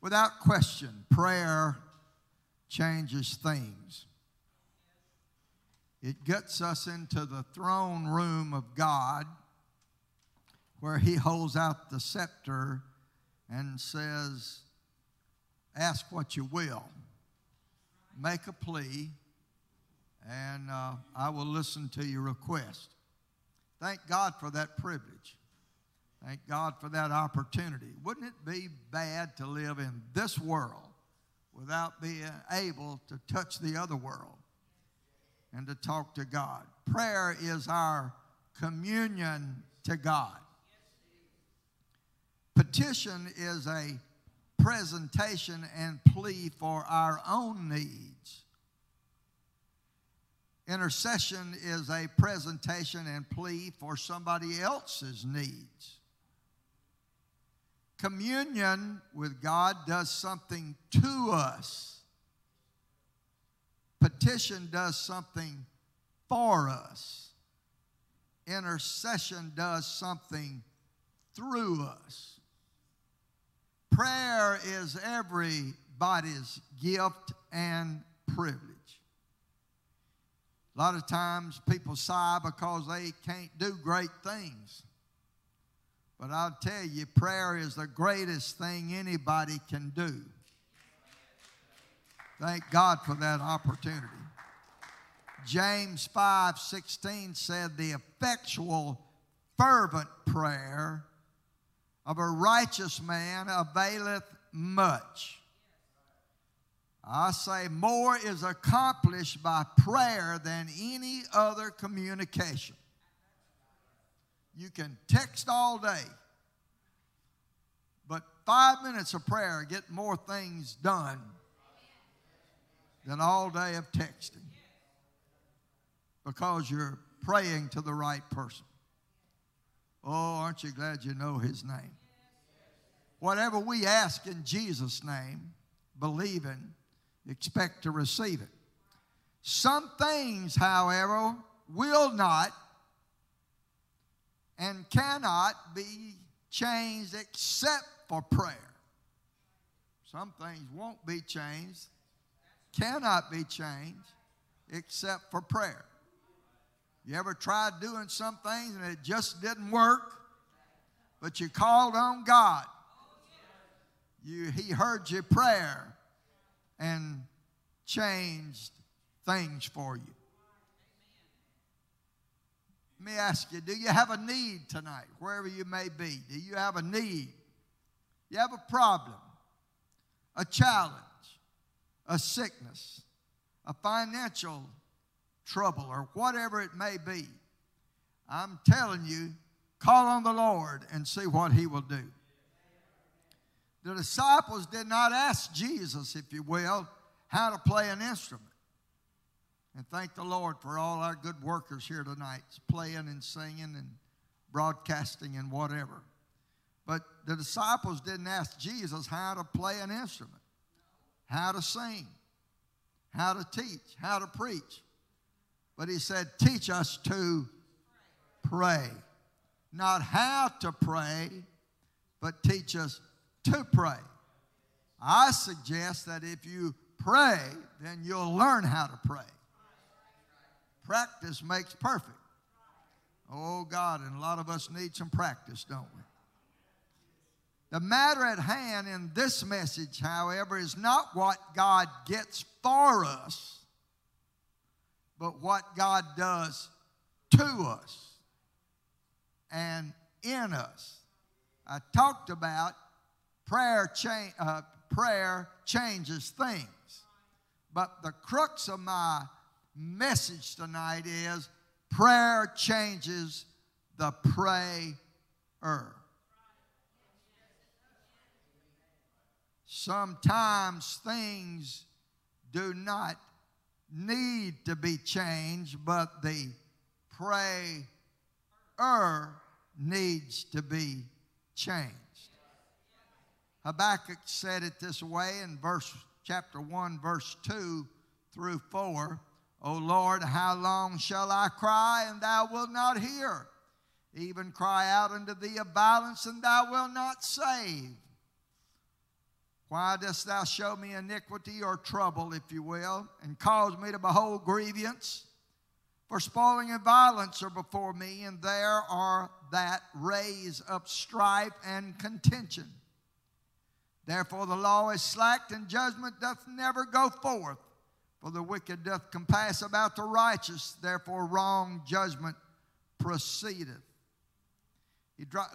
Without question, prayer changes things. It gets us into the throne room of God where He holds out the scepter and says, Ask what you will, make a plea, and uh, I will listen to your request. Thank God for that privilege. Thank God for that opportunity. Wouldn't it be bad to live in this world without being able to touch the other world and to talk to God? Prayer is our communion to God. Petition is a presentation and plea for our own needs. Intercession is a presentation and plea for somebody else's needs. Communion with God does something to us. Petition does something for us. Intercession does something through us. Prayer is everybody's gift and privilege. A lot of times people sigh because they can't do great things. But I'll tell you, prayer is the greatest thing anybody can do. Thank God for that opportunity. James 5 16 said, The effectual, fervent prayer of a righteous man availeth much. I say more is accomplished by prayer than any other communication. You can text all day, but five minutes of prayer get more things done than all day of texting because you're praying to the right person. Oh, aren't you glad you know his name? Whatever we ask in Jesus' name, believe in, expect to receive it. Some things, however, will not and cannot be changed except for prayer. Some things won't be changed, cannot be changed except for prayer. You ever tried doing some things and it just didn't work, but you called on God? You, he heard your prayer and changed things for you. Let me ask you do you have a need tonight, wherever you may be? Do you have a need? You have a problem, a challenge, a sickness, a financial trouble, or whatever it may be. I'm telling you, call on the Lord and see what He will do. The disciples did not ask Jesus, if you will, how to play an instrument. And thank the Lord for all our good workers here tonight, playing and singing and broadcasting and whatever. But the disciples didn't ask Jesus how to play an instrument, how to sing, how to teach, how to preach. But he said, Teach us to pray. Not how to pray, but teach us to pray. I suggest that if you pray, then you'll learn how to pray. Practice makes perfect. Oh, God, and a lot of us need some practice, don't we? The matter at hand in this message, however, is not what God gets for us, but what God does to us and in us. I talked about prayer, cha- uh, prayer changes things, but the crux of my message tonight is prayer changes the prayer. Sometimes things do not need to be changed, but the prayer needs to be changed. Habakkuk said it this way in verse chapter 1 verse 2 through 4 O Lord, how long shall I cry and thou wilt not hear? Even cry out unto thee of violence and thou wilt not save. Why dost thou show me iniquity or trouble, if you will, and cause me to behold grievance? For spoiling and violence are before me, and there are that raise up strife and contention. Therefore the law is slacked, and judgment doth never go forth. For the wicked doth compass about the righteous, therefore wrong judgment proceedeth.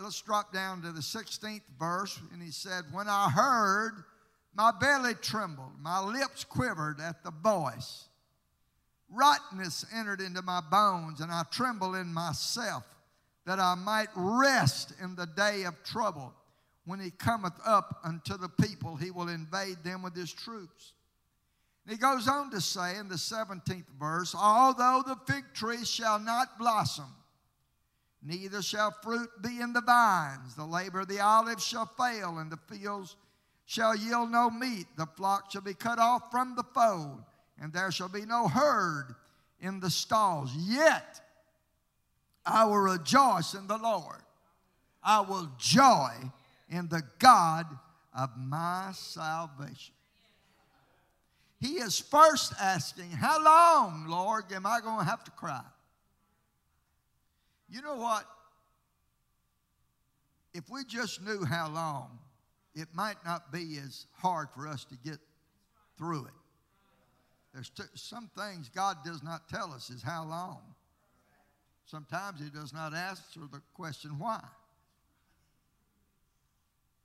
Let's drop down to the 16th verse, and he said, When I heard, my belly trembled, my lips quivered at the voice. Rottenness entered into my bones, and I tremble in myself, that I might rest in the day of trouble. When he cometh up unto the people, he will invade them with his troops. He goes on to say in the 17th verse, Although the fig tree shall not blossom, neither shall fruit be in the vines, the labor of the olive shall fail, and the fields shall yield no meat, the flock shall be cut off from the fold, and there shall be no herd in the stalls. Yet I will rejoice in the Lord. I will joy in the God of my salvation. He is first asking, How long, Lord, am I going to have to cry? You know what? If we just knew how long, it might not be as hard for us to get through it. There's t- some things God does not tell us is how long. Sometimes He does not answer the question why.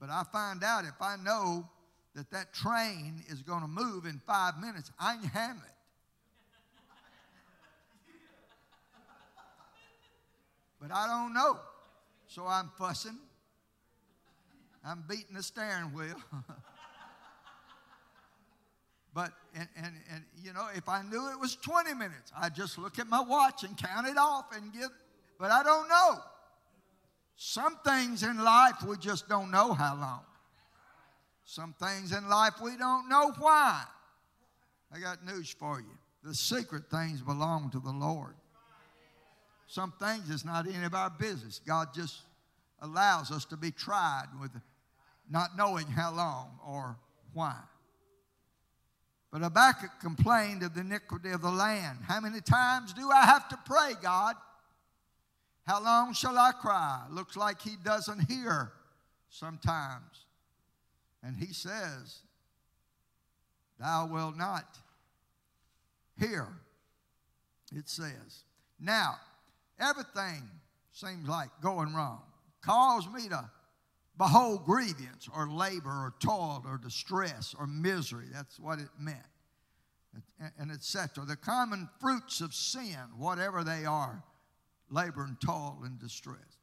But I find out if I know that that train is going to move in five minutes, I can handle it. But I don't know. So I'm fussing. I'm beating the steering wheel. but, and, and, and, you know, if I knew it was 20 minutes, I'd just look at my watch and count it off and give, but I don't know. Some things in life we just don't know how long. Some things in life we don't know why. I got news for you. The secret things belong to the Lord. Some things is not any of our business. God just allows us to be tried with not knowing how long or why. But Habakkuk complained of the iniquity of the land. How many times do I have to pray, God? How long shall I cry? Looks like he doesn't hear sometimes. And he says, Thou wilt not hear, it says. Now, everything seems like going wrong. Cause me to behold grievance or labor or toil or distress or misery. That's what it meant. And etc. The common fruits of sin, whatever they are, labor and toil and distress.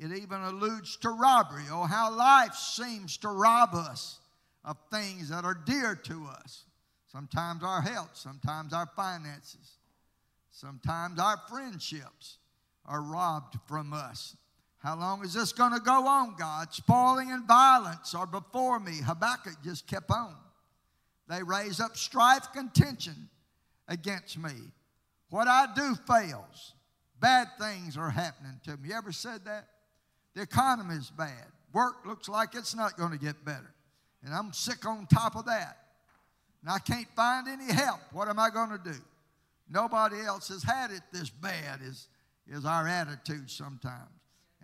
It even alludes to robbery. Oh, how life seems to rob us of things that are dear to us. Sometimes our health, sometimes our finances, sometimes our friendships are robbed from us. How long is this going to go on, God? Spoiling and violence are before me. Habakkuk just kept on. They raise up strife, contention against me. What I do fails. Bad things are happening to me. You ever said that? The economy is bad. Work looks like it's not going to get better. And I'm sick on top of that. And I can't find any help. What am I going to do? Nobody else has had it this bad, is, is our attitude sometimes.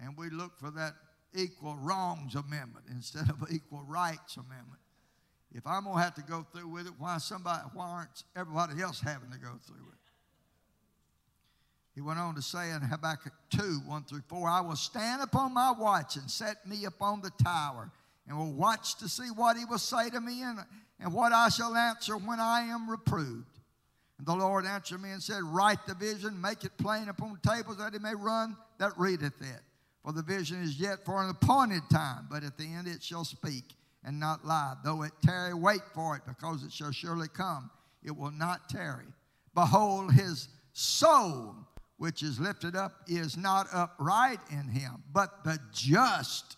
And we look for that equal wrongs amendment instead of equal rights amendment. If I'm going to have to go through with it, why, somebody, why aren't everybody else having to go through it? He went on to say in Habakkuk 2 1 through 4, I will stand upon my watch and set me upon the tower, and will watch to see what he will say to me and, and what I shall answer when I am reproved. And the Lord answered me and said, Write the vision, make it plain upon tables that it may run that readeth it. For the vision is yet for an appointed time, but at the end it shall speak and not lie. Though it tarry, wait for it, because it shall surely come. It will not tarry. Behold, his soul which is lifted up is not upright in him, but the just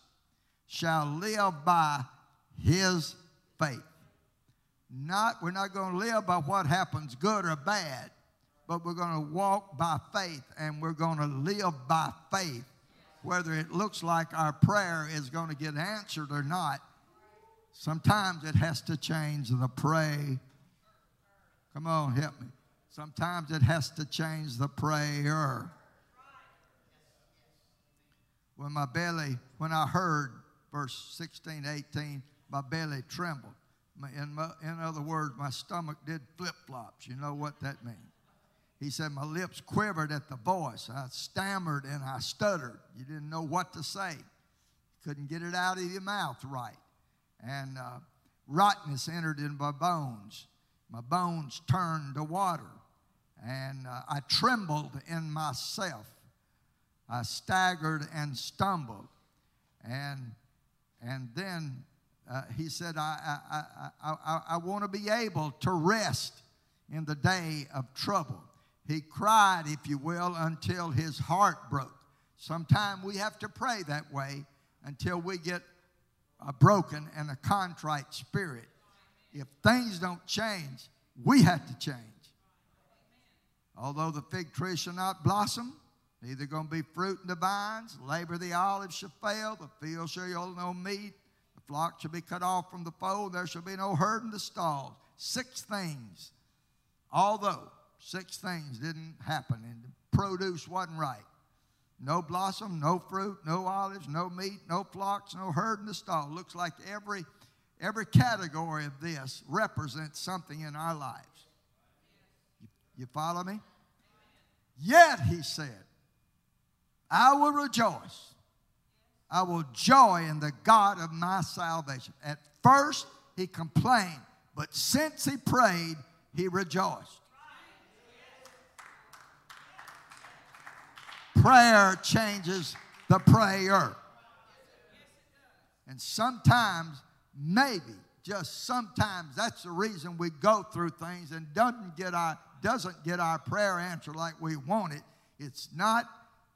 shall live by his faith. Not, we're not going to live by what happens good or bad, but we're going to walk by faith and we're going to live by faith, whether it looks like our prayer is going to get answered or not. Sometimes it has to change the pray. Come on, help me. Sometimes it has to change the prayer. When my belly, when I heard verse 16, 18, my belly trembled. In, my, in other words, my stomach did flip flops. You know what that means. He said, My lips quivered at the voice. I stammered and I stuttered. You didn't know what to say. Couldn't get it out of your mouth right. And uh, rottenness entered in my bones. My bones turned to water. And uh, I trembled in myself. I staggered and stumbled. And, and then uh, he said, I, I, I, I, I want to be able to rest in the day of trouble. He cried, if you will, until his heart broke. Sometimes we have to pray that way until we get a broken and a contrite spirit. If things don't change, we have to change. Although the fig tree shall not blossom, neither going to be fruit in the vines, labor the olives shall fail, the field shall yield no meat, the flock shall be cut off from the fold, there shall be no herd in the stalls. Six things. Although six things didn't happen and the produce wasn't right. No blossom, no fruit, no olives, no meat, no flocks, no herd in the stall. Looks like every, every category of this represents something in our lives. You, follow me? Yet, he said, I will rejoice. I will joy in the God of my salvation. At first, he complained, but since he prayed, he rejoiced. Prayer changes the prayer. And sometimes, maybe, just sometimes, that's the reason we go through things and doesn't get our, doesn't get our prayer answered like we want it. It's not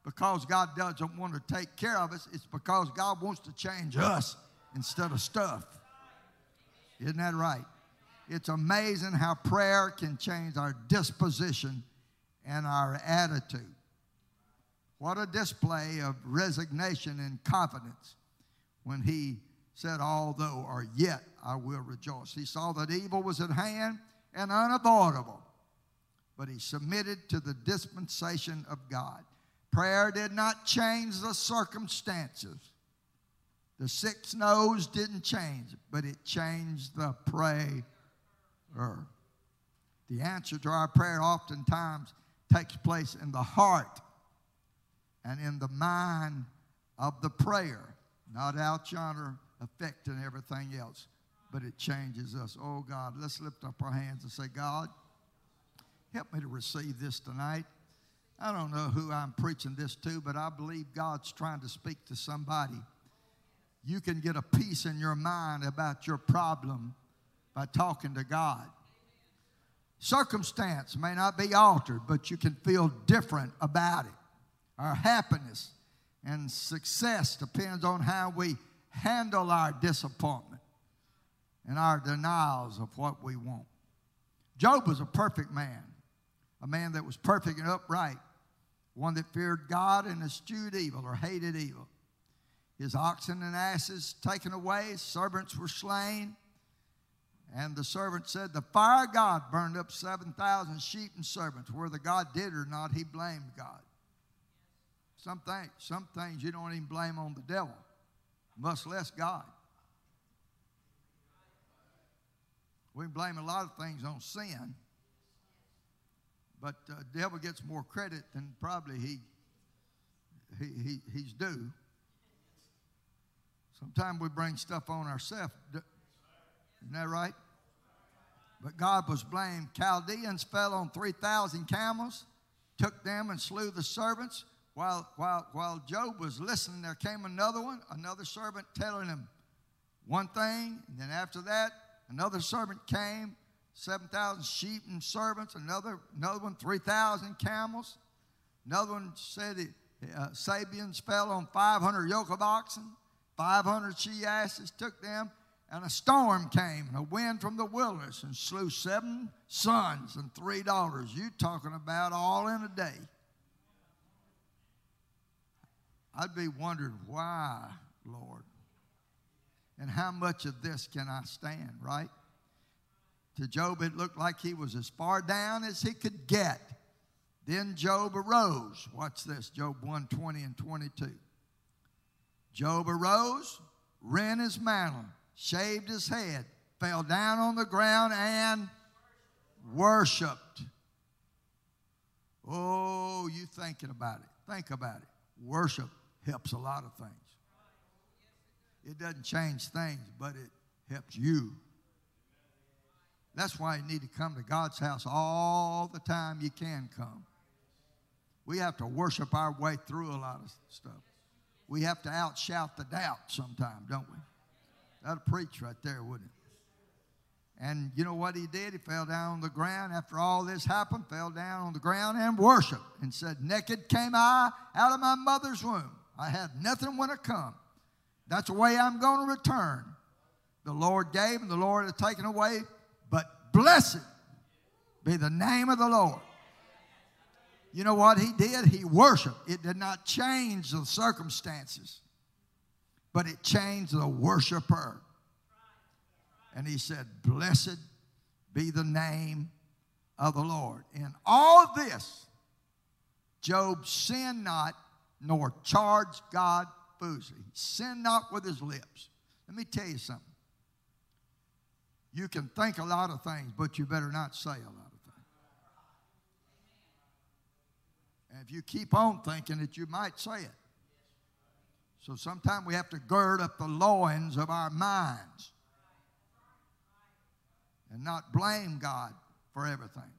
because God doesn't want to take care of us, it's because God wants to change us instead of stuff. Isn't that right? It's amazing how prayer can change our disposition and our attitude. What a display of resignation and confidence when he said, Although or yet I will rejoice. He saw that evil was at hand and unavoidable, but he submitted to the dispensation of God. Prayer did not change the circumstances. The six no's didn't change, but it changed the prayer. The answer to our prayer oftentimes takes place in the heart and in the mind of the prayer, not out yonder affecting everything else, but it changes us. Oh God, let's lift up our hands and say, God, help me to receive this tonight. I don't know who I'm preaching this to, but I believe God's trying to speak to somebody. You can get a peace in your mind about your problem by talking to God. Circumstance may not be altered, but you can feel different about it. Our happiness and success depends on how we handle our disappointment and our denials of what we want. Job was a perfect man, a man that was perfect and upright, one that feared God and eschewed evil or hated evil. His oxen and asses taken away, servants were slain. And the servant said, The fire of God burned up 7,000 sheep and servants. Whether God did or not, he blamed God. Some things, some things you don't even blame on the devil, much less God. We blame a lot of things on sin, but the uh, devil gets more credit than probably he, he, he he's due. Sometimes we bring stuff on ourselves. Isn't that right? But God was blamed. Chaldeans fell on 3,000 camels, took them and slew the servants. While, while, while Job was listening, there came another one, another servant telling him one thing. And then after that, another servant came, 7,000 sheep and servants. Another, another one, 3,000 camels. Another one said it, uh, Sabeans fell on 500 yoke of oxen. 500 she asses took them. And a storm came, and a wind from the wilderness, and slew seven sons and three daughters. You talking about all in a day. I'd be wondering why, Lord. And how much of this can I stand, right? To Job, it looked like he was as far down as he could get. Then Job arose. Watch this Job 120 and 22. Job arose, rent his mantle, shaved his head, fell down on the ground, and worshiped. Oh, you thinking about it. Think about it. Worship helps a lot of things. It doesn't change things, but it helps you. That's why you need to come to God's house all the time you can come. We have to worship our way through a lot of stuff. We have to outshout the doubt sometime, don't we? That'll preach right there, wouldn't it? And you know what he did? He fell down on the ground after all this happened, fell down on the ground and worshiped and said, Naked came I out of my mother's womb. I had nothing when I come. That's the way I'm going to return. The Lord gave and the Lord has taken away, blessed be the name of the Lord. You know what he did? He worshiped. It did not change the circumstances, but it changed the worshiper. And he said, Blessed be the name of the Lord. In all this, Job sinned not nor charged God foolishly. Sinned not with his lips. Let me tell you something. You can think a lot of things, but you better not say a lot. Of things. And if you keep on thinking it, you might say it. So sometimes we have to gird up the loins of our minds and not blame God for everything.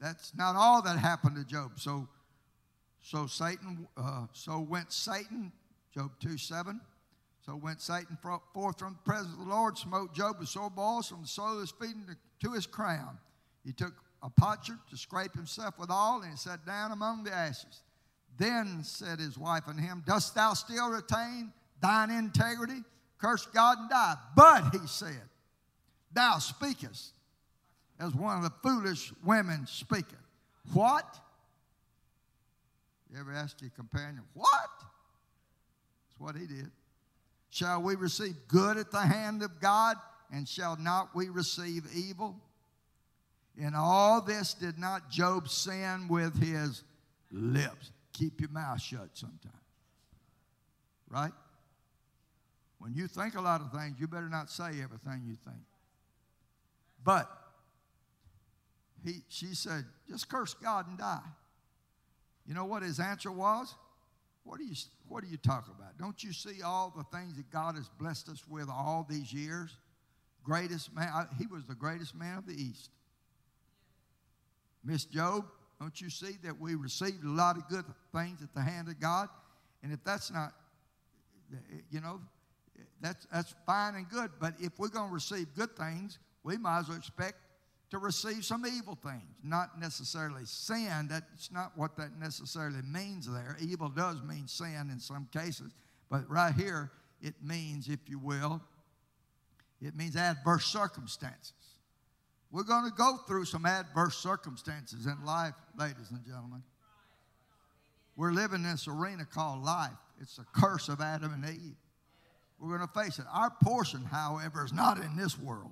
That's not all that happened to Job. So, so Satan, uh, so went Satan, Job 2 7. So went Satan forth from the presence of the Lord, smote Job with sore balls from the sole of his feet to his crown. He took a potsherd to scrape himself withal, and he sat down among the ashes. Then said his wife unto him, Dost thou still retain thine integrity? Curse God and die. But he said, Thou speakest as one of the foolish women speaketh. What? You ever ask your companion, What? That's what he did. Shall we receive good at the hand of God, and shall not we receive evil? In all this did not Job sin with his lips. Keep your mouth shut sometimes. Right? When you think a lot of things, you better not say everything you think. But he, she said, just curse God and die. You know what his answer was? What do you, what do you talk about? Don't you see all the things that God has blessed us with all these years? Greatest man, he was the greatest man of the East. Miss Job, don't you see that we received a lot of good things at the hand of God? And if that's not, you know, that's, that's fine and good. But if we're going to receive good things, we might as well expect to receive some evil things. Not necessarily sin. That's not what that necessarily means there. Evil does mean sin in some cases. But right here, it means, if you will, it means adverse circumstances. We're going to go through some adverse circumstances in life, ladies and gentlemen. We're living in this arena called life. It's the curse of Adam and Eve. We're going to face it. Our portion, however, is not in this world.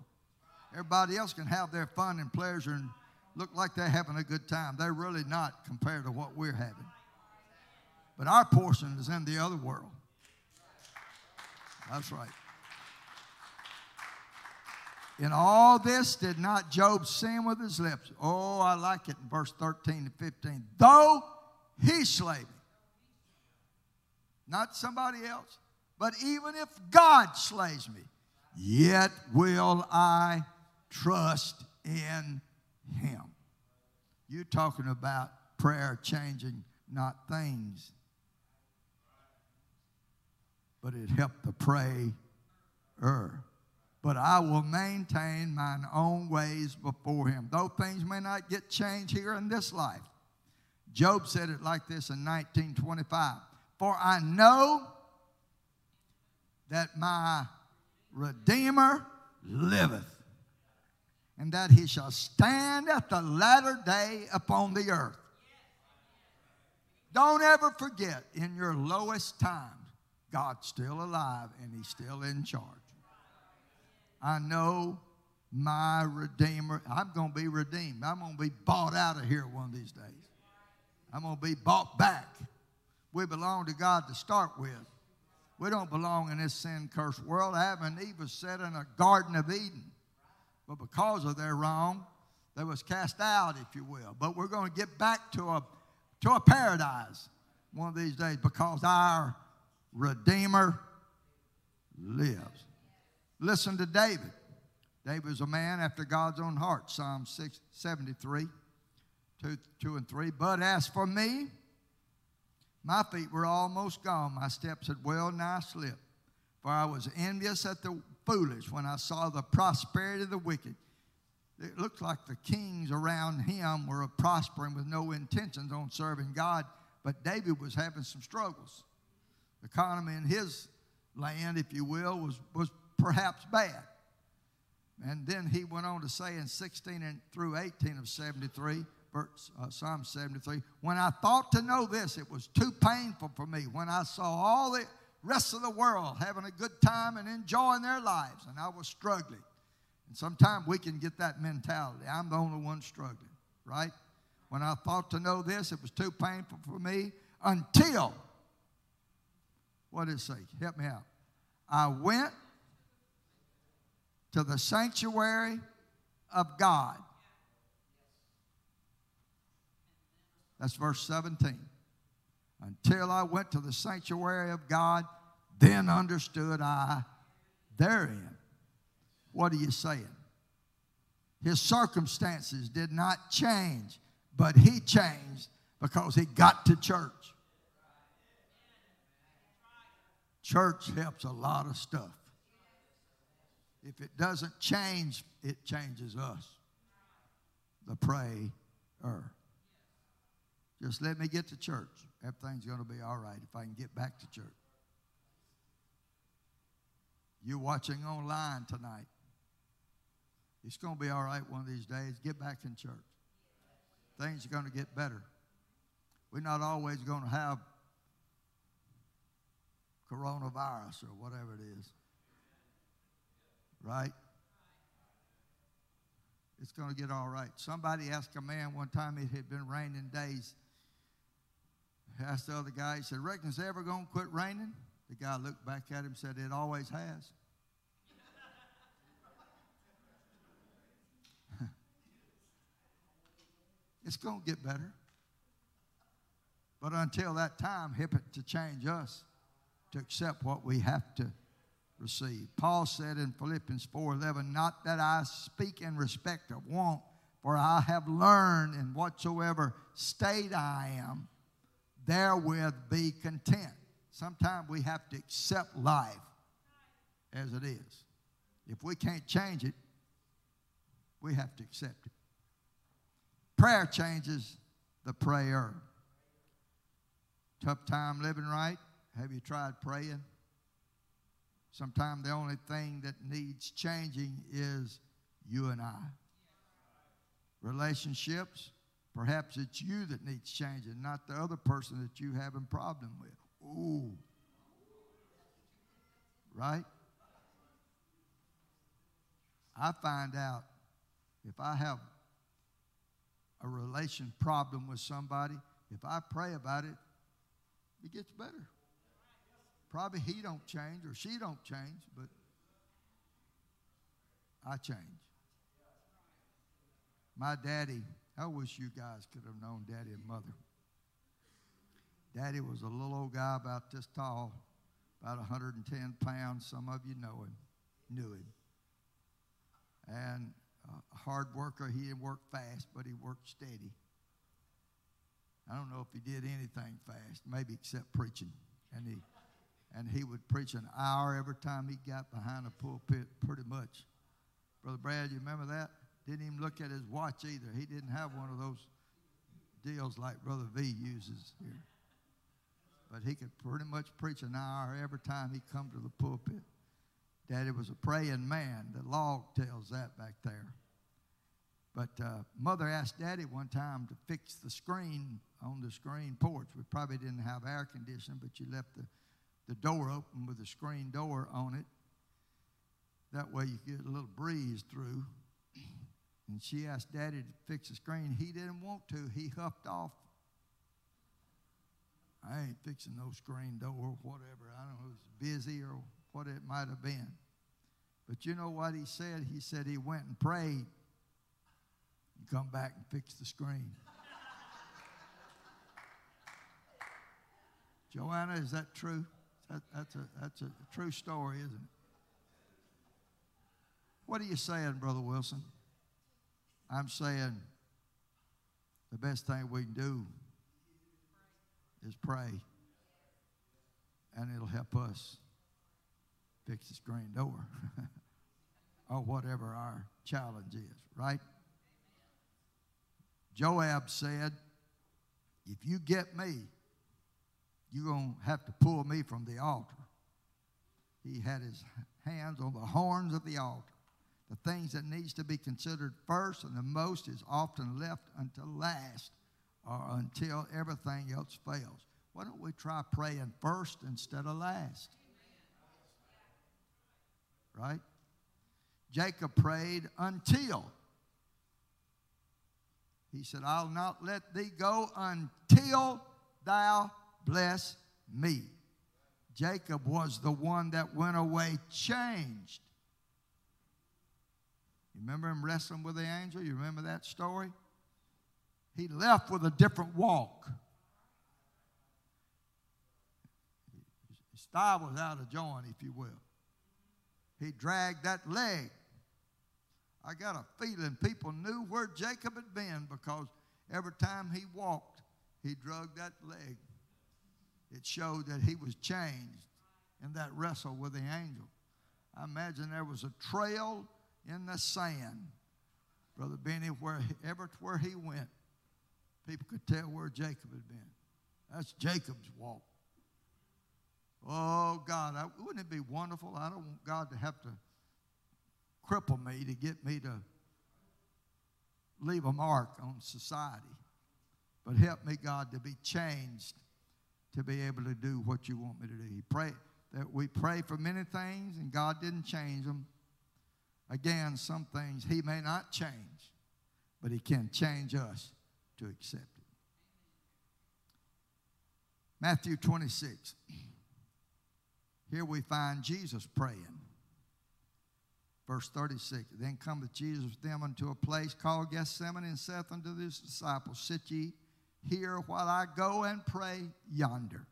Everybody else can have their fun and pleasure and look like they're having a good time. They're really not compared to what we're having. But our portion is in the other world. That's right. In all this did not Job sin with his lips. Oh, I like it in verse 13 to 15. Though he slay me. Not somebody else. But even if God slays me, yet will I trust in him. You're talking about prayer changing not things, but it helped the prayer but I will maintain mine own ways before him. Though things may not get changed here in this life. Job said it like this in 1925 For I know that my Redeemer liveth, and that he shall stand at the latter day upon the earth. Don't ever forget in your lowest times, God's still alive and He's still in charge. I know my Redeemer. I'm going to be redeemed. I'm going to be bought out of here one of these days. I'm going to be bought back. We belong to God to start with. We don't belong in this sin cursed world. Adam and Eve was set in a Garden of Eden. But because of their wrong, they was cast out, if you will. But we're going to get back to a, to a paradise one of these days because our Redeemer lives. Listen to David. David was a man after God's own heart. Psalm 6, 73, 2, 2 and 3. But as for me, my feet were almost gone. My steps had well nigh slipped. For I was envious at the foolish when I saw the prosperity of the wicked. It looked like the kings around him were prospering with no intentions on serving God, but David was having some struggles. The economy in his land, if you will, was, was perhaps bad. And then he went on to say in 16 and through 18 of 73, verse, uh, Psalm 73, when I thought to know this, it was too painful for me. When I saw all the rest of the world having a good time and enjoying their lives, and I was struggling. And sometimes we can get that mentality. I'm the only one struggling, right? When I thought to know this, it was too painful for me until, what did it say? Help me out. I went to the sanctuary of God. That's verse 17. Until I went to the sanctuary of God, then understood I therein. What are you saying? His circumstances did not change, but he changed because he got to church. Church helps a lot of stuff. If it doesn't change, it changes us, the prayer. Just let me get to church. Everything's going to be all right if I can get back to church. You're watching online tonight. It's going to be all right one of these days. Get back in church. Things are going to get better. We're not always going to have coronavirus or whatever it is. Right? It's going to get all right. Somebody asked a man one time, it had been raining days. Asked the other guy, he said, Reckon it's ever going to quit raining? The guy looked back at him and said, It always has. it's going to get better. But until that time, help it to change us to accept what we have to receive. Paul said in Philippians 4:11, "Not that I speak in respect of want, for I have learned in whatsoever state I am, therewith be content." Sometimes we have to accept life as it is. If we can't change it, we have to accept it. Prayer changes the prayer. Tough time living right? Have you tried praying? Sometimes the only thing that needs changing is you and I. Relationships, perhaps it's you that needs changing, not the other person that you having a problem with. Ooh. Right? I find out if I have a relation problem with somebody, if I pray about it, it gets better. Probably he don't change or she don't change, but I change. My daddy, I wish you guys could have known daddy and mother. Daddy was a little old guy about this tall, about 110 pounds. Some of you know him, knew him. And a hard worker. He didn't work fast, but he worked steady. I don't know if he did anything fast, maybe except preaching. And he and he would preach an hour every time he got behind a pulpit, pretty much. Brother Brad, you remember that? Didn't even look at his watch either. He didn't have one of those deals like Brother V uses here. But he could pretty much preach an hour every time he come to the pulpit. Daddy was a praying man. The log tells that back there. But uh, mother asked daddy one time to fix the screen on the screen porch. We probably didn't have air conditioning, but you left the the door open with a screen door on it. That way you get a little breeze through. And she asked Daddy to fix the screen. He didn't want to. He huffed off. I ain't fixing no screen door or whatever. I don't know if it was busy or what it might have been. But you know what he said? He said he went and prayed and come back and fix the screen. Joanna, is that true? That, that's, a, that's a true story, isn't it? What are you saying, Brother Wilson? I'm saying the best thing we can do is pray, and it'll help us fix the screen door or whatever our challenge is, right? Joab said, If you get me, you're going to have to pull me from the altar. He had his hands on the horns of the altar. The things that needs to be considered first and the most is often left until last or until everything else fails. Why don't we try praying first instead of last? Right? Jacob prayed until he said, I'll not let thee go until thou bless me. Jacob was the one that went away changed. You remember him wrestling with the angel? You remember that story? He left with a different walk. His thigh was out of joint, if you will. He dragged that leg. I got a feeling people knew where Jacob had been because every time he walked, he drug that leg it showed that he was changed in that wrestle with the angel. I imagine there was a trail in the sand, Brother Benny, wherever where he went, people could tell where Jacob had been. That's Jacob's walk. Oh, God, I, wouldn't it be wonderful? I don't want God to have to cripple me to get me to leave a mark on society. But help me, God, to be changed to be able to do what you want me to do. He pray, that we pray for many things and God didn't change them. Again, some things He may not change, but He can change us to accept it. Matthew 26. Here we find Jesus praying. Verse 36 Then cometh Jesus with them unto a place called Gethsemane and saith unto his disciples, Sit ye here while I go and pray yonder.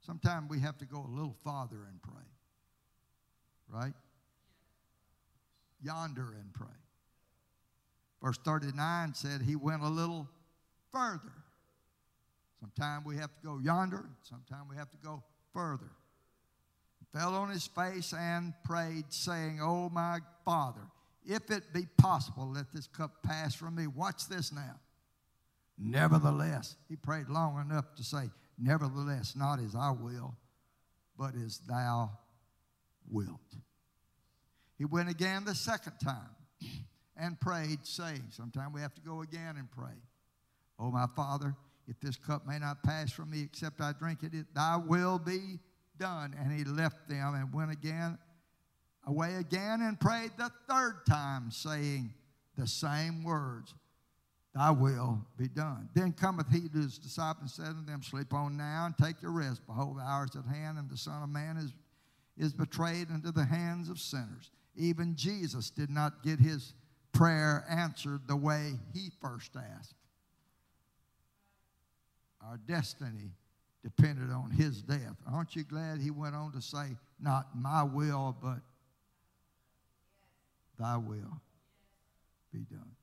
Sometimes we have to go a little farther and pray, right? Yonder and pray. Verse 39 said he went a little further. Sometimes we have to go yonder, sometimes we have to go further. He fell on his face and prayed, saying, Oh, my Father, if it be possible, let this cup pass from me. Watch this now. Nevertheless, he prayed long enough to say, Nevertheless, not as I will, but as thou wilt. He went again the second time and prayed, saying, Sometimes we have to go again and pray. Oh, my Father, if this cup may not pass from me except I drink it, it thy will be done. And he left them and went again away again and prayed the third time, saying the same words thy will be done. Then cometh he to his disciples and said unto them, Sleep on now and take your rest. Behold, the hour is at hand, and the Son of Man is, is betrayed into the hands of sinners. Even Jesus did not get his prayer answered the way he first asked. Our destiny depended on his death. Aren't you glad he went on to say, Not my will, but thy will be done?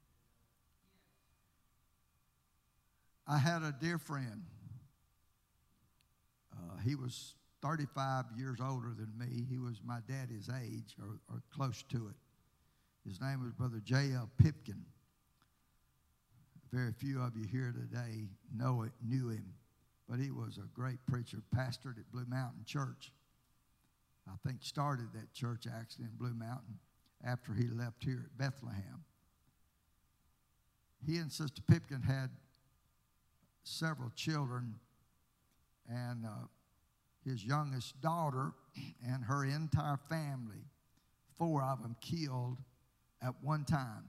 I had a dear friend. Uh, he was 35 years older than me. He was my daddy's age or, or close to it. His name was Brother J.L. Pipkin. Very few of you here today know it, knew him, but he was a great preacher, pastored at Blue Mountain Church. I think started that church actually in Blue Mountain after he left here at Bethlehem. He and Sister Pipkin had several children, and uh, his youngest daughter and her entire family, four of them killed at one time.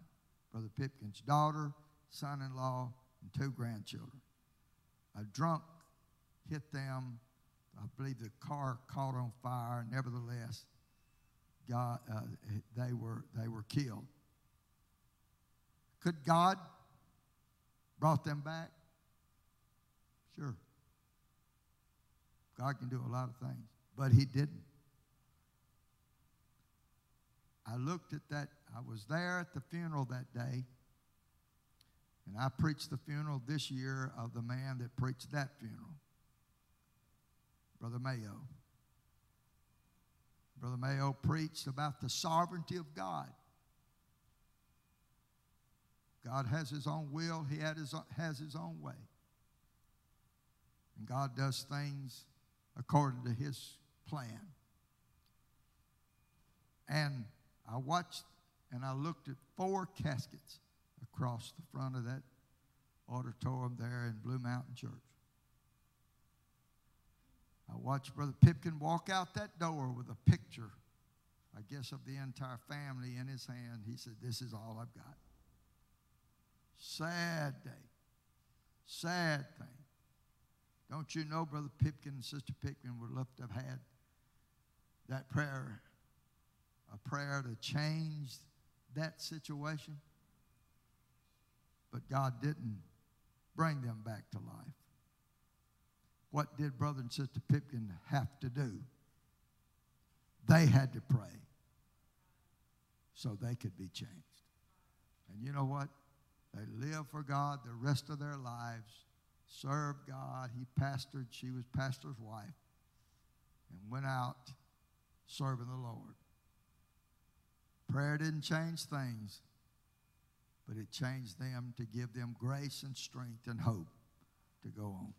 Brother Pipkin's daughter, son in law, and two grandchildren. A drunk hit them. I believe the car caught on fire. Nevertheless, God, uh, they, were, they were killed. Could God brought them back? Sure. God can do a lot of things, but He didn't. I looked at that. I was there at the funeral that day, and I preached the funeral this year of the man that preached that funeral, Brother Mayo. Brother Mayo preached about the sovereignty of God. God has his own will, he his, has his own way. And God does things according to his plan. And I watched and I looked at four caskets across the front of that auditorium there in Blue Mountain Church. I watched Brother Pipkin walk out that door with a picture, I guess, of the entire family in his hand. He said, This is all I've got. Sad day. Sad thing. Don't you know, Brother Pipkin and Sister Pipkin would love to have had that prayer, a prayer to change that situation? But God didn't bring them back to life. What did Brother and Sister Pipkin have to do? They had to pray so they could be changed. And you know what? They lived for God the rest of their lives, served God. He pastored, she was pastor's wife, and went out serving the Lord. Prayer didn't change things, but it changed them to give them grace and strength and hope to go on.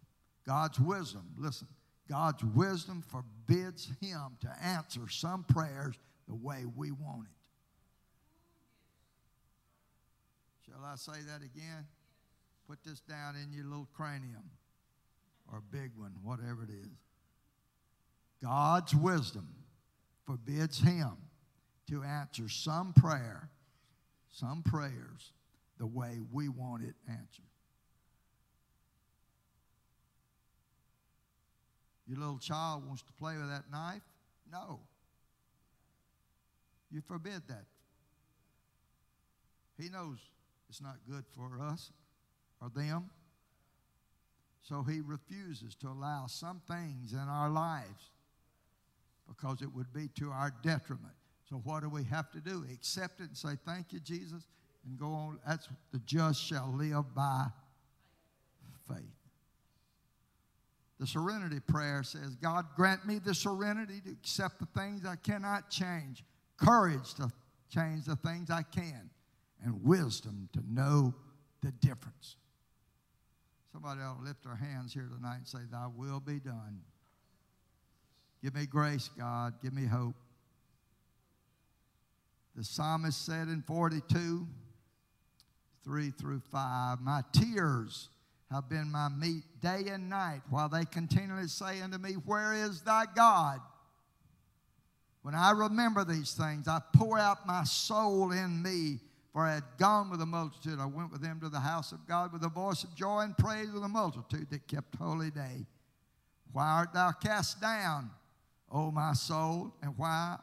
God's wisdom, listen, God's wisdom forbids him to answer some prayers the way we want it. Shall I say that again? Put this down in your little cranium or big one, whatever it is. God's wisdom forbids him to answer some prayer, some prayers, the way we want it answered. Your little child wants to play with that knife? No. You forbid that. He knows it's not good for us or them. So he refuses to allow some things in our lives because it would be to our detriment. So what do we have to do? Accept it and say, Thank you, Jesus, and go on. That's the just shall live by faith. The serenity prayer says, God, grant me the serenity to accept the things I cannot change, courage to change the things I can, and wisdom to know the difference. Somebody ought to lift their hands here tonight and say, Thy will be done. Give me grace, God. Give me hope. The psalmist said in 42, 3 through 5, My tears have been my meat day and night, while they continually say unto me, Where is thy God? When I remember these things, I pour out my soul in me for I had gone with a multitude. I went with them to the house of God with a voice of joy and praise with a multitude that kept holy day. Why art thou cast down, O my soul? And why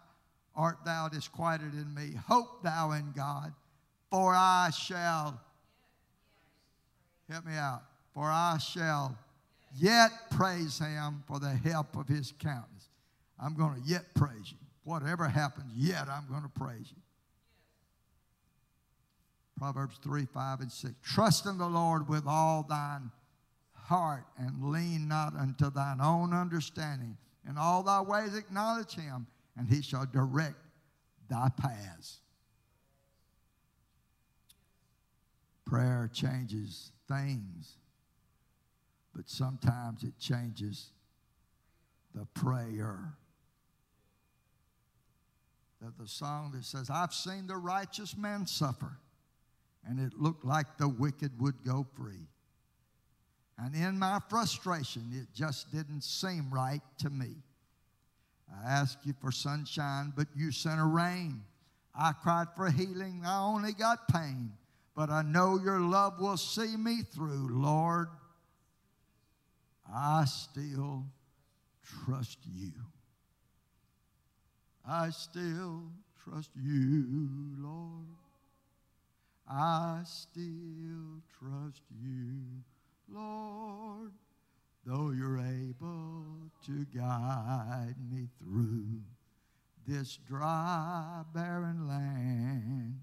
art thou disquieted in me? Hope thou in God, for I shall. Help me out. For I shall yet praise him for the help of his countenance. I'm going to yet praise you. Whatever happens, yet I'm going to praise you. Proverbs 3, 5, and 6. Trust in the Lord with all thine heart and lean not unto thine own understanding. In all thy ways acknowledge him, and he shall direct thy paths. Prayer changes things, but sometimes it changes the prayer. There's the song that says, I've seen the righteous man suffer and it looked like the wicked would go free. And in my frustration, it just didn't seem right to me. I asked you for sunshine, but you sent a rain. I cried for healing, I only got pain. But I know your love will see me through, Lord. I still trust you. I still trust you, Lord. I still trust you, Lord, though you're able to guide me through this dry, barren land.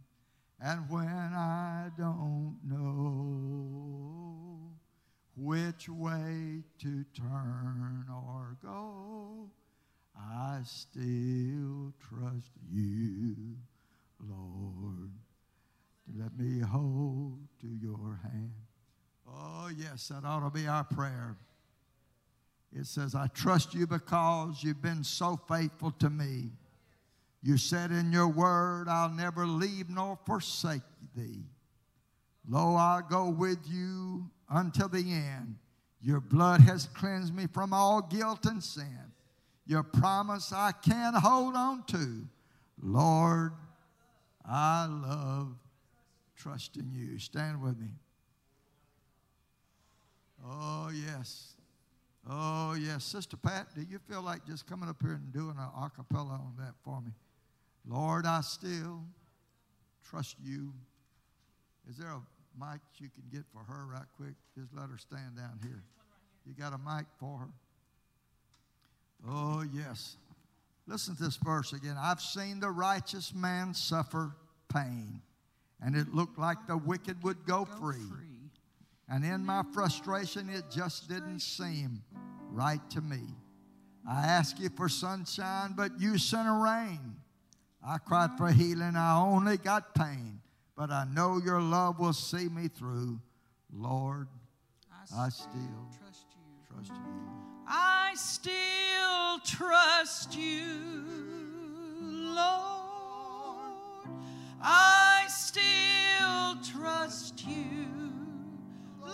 And when I don't know which way to turn or go, I still trust you, Lord. Let me hold to your hand. Oh, yes, that ought to be our prayer. It says, I trust you because you've been so faithful to me. You said in your word, I'll never leave nor forsake thee. Lo, I'll go with you until the end. Your blood has cleansed me from all guilt and sin. Your promise I can hold on to. Lord, I love trusting you. Stand with me. Oh, yes. Oh, yes. Sister Pat, do you feel like just coming up here and doing an acapella on that for me? Lord, I still trust you. Is there a mic you can get for her right quick? Just let her stand down here. You got a mic for her? Oh, yes. Listen to this verse again. I've seen the righteous man suffer pain, and it looked like the wicked would go, free. And in my mm-hmm. frustration, it just didn't seem right to me. I asked you for sunshine, but you sent a rain. I cried for mm-hmm. healing, I only got pain. But I know your love will see me through. Lord, I still trust you. Trust you. I still trust you, Lord. I still trust you, Lord,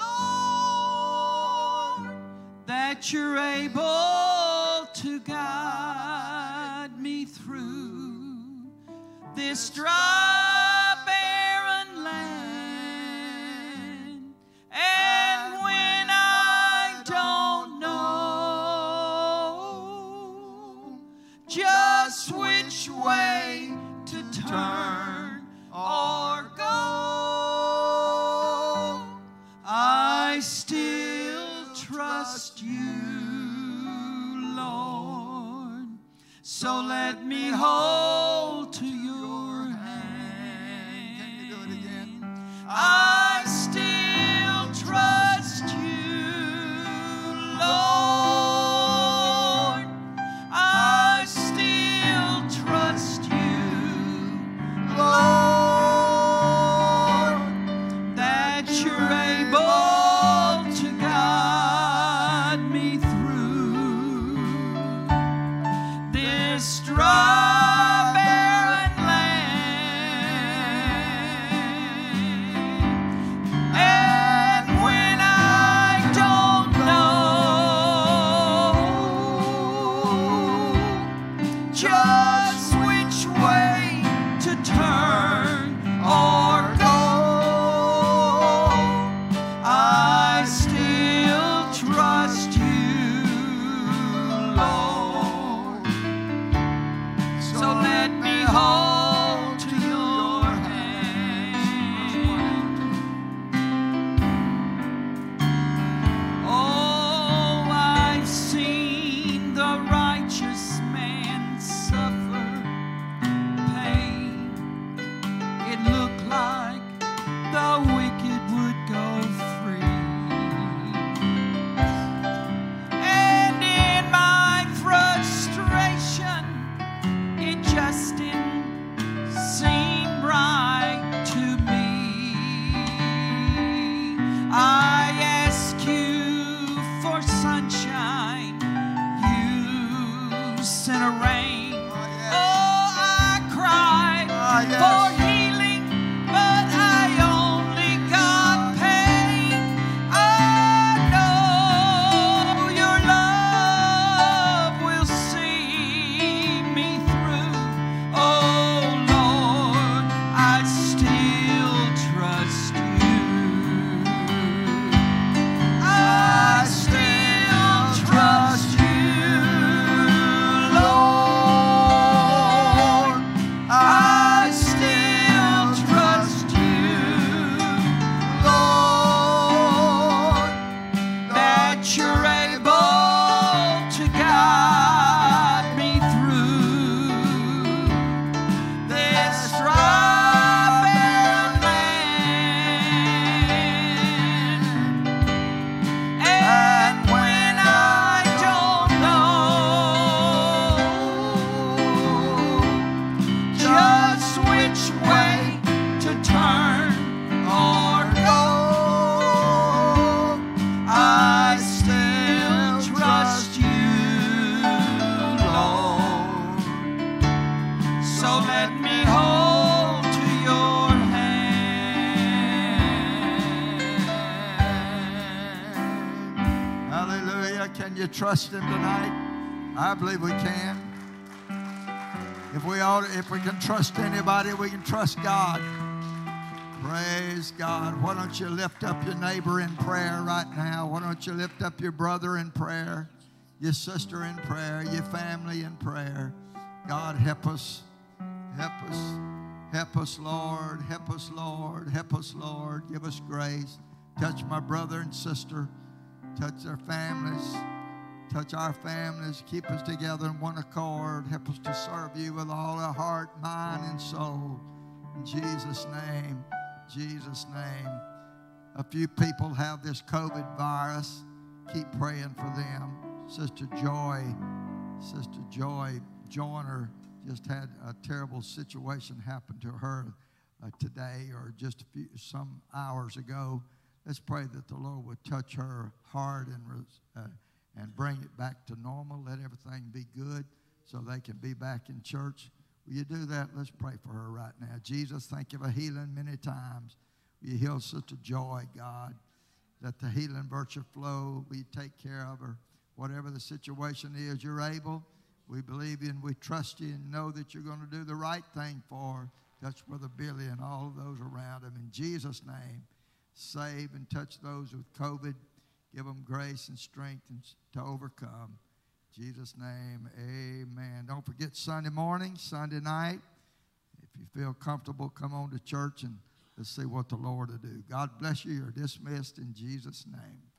that you're able to guide me through this dry, barren land. And when I don't know just which way to turn let me hold let trust him tonight? I believe we can. If we ought, if we can trust anybody, we can trust God. Praise God. Why don't you lift up your neighbor in prayer right now? Why don't you lift up your brother in prayer, your sister in prayer, your family in prayer? God, help us. Help us. Help us, Lord. Help us, Lord. Help us, Lord. Give us grace. Touch my brother and sister. Touch their families. Touch our families. Keep us together in one accord. Help us to serve you with all our heart, mind, and soul. In Jesus' name. Jesus' name. A few people have this COVID virus. Keep praying for them. Sister Joy, Sister Joy Joyner just had a terrible situation happen to her uh, today or just a few some hours ago. Let's pray that the Lord would touch her heart and uh, and bring it back to normal. Let everything be good so they can be back in church. Will you do that? Let's pray for her right now. Jesus, thank you for healing many times. Will you heal Sister Joy, God? Let the healing virtue flow. We take care of her? Whatever the situation is, you're able. We believe you and we trust you and know that you're going to do the right thing for her. Touch Brother Billy and all of those around him. In Jesus' name, save and touch those with COVID. Give them grace and strength to overcome. In Jesus' name, amen. Don't forget Sunday morning, Sunday night. If you feel comfortable, come on to church and let's see what the Lord will do. God bless you. You're dismissed in Jesus' name.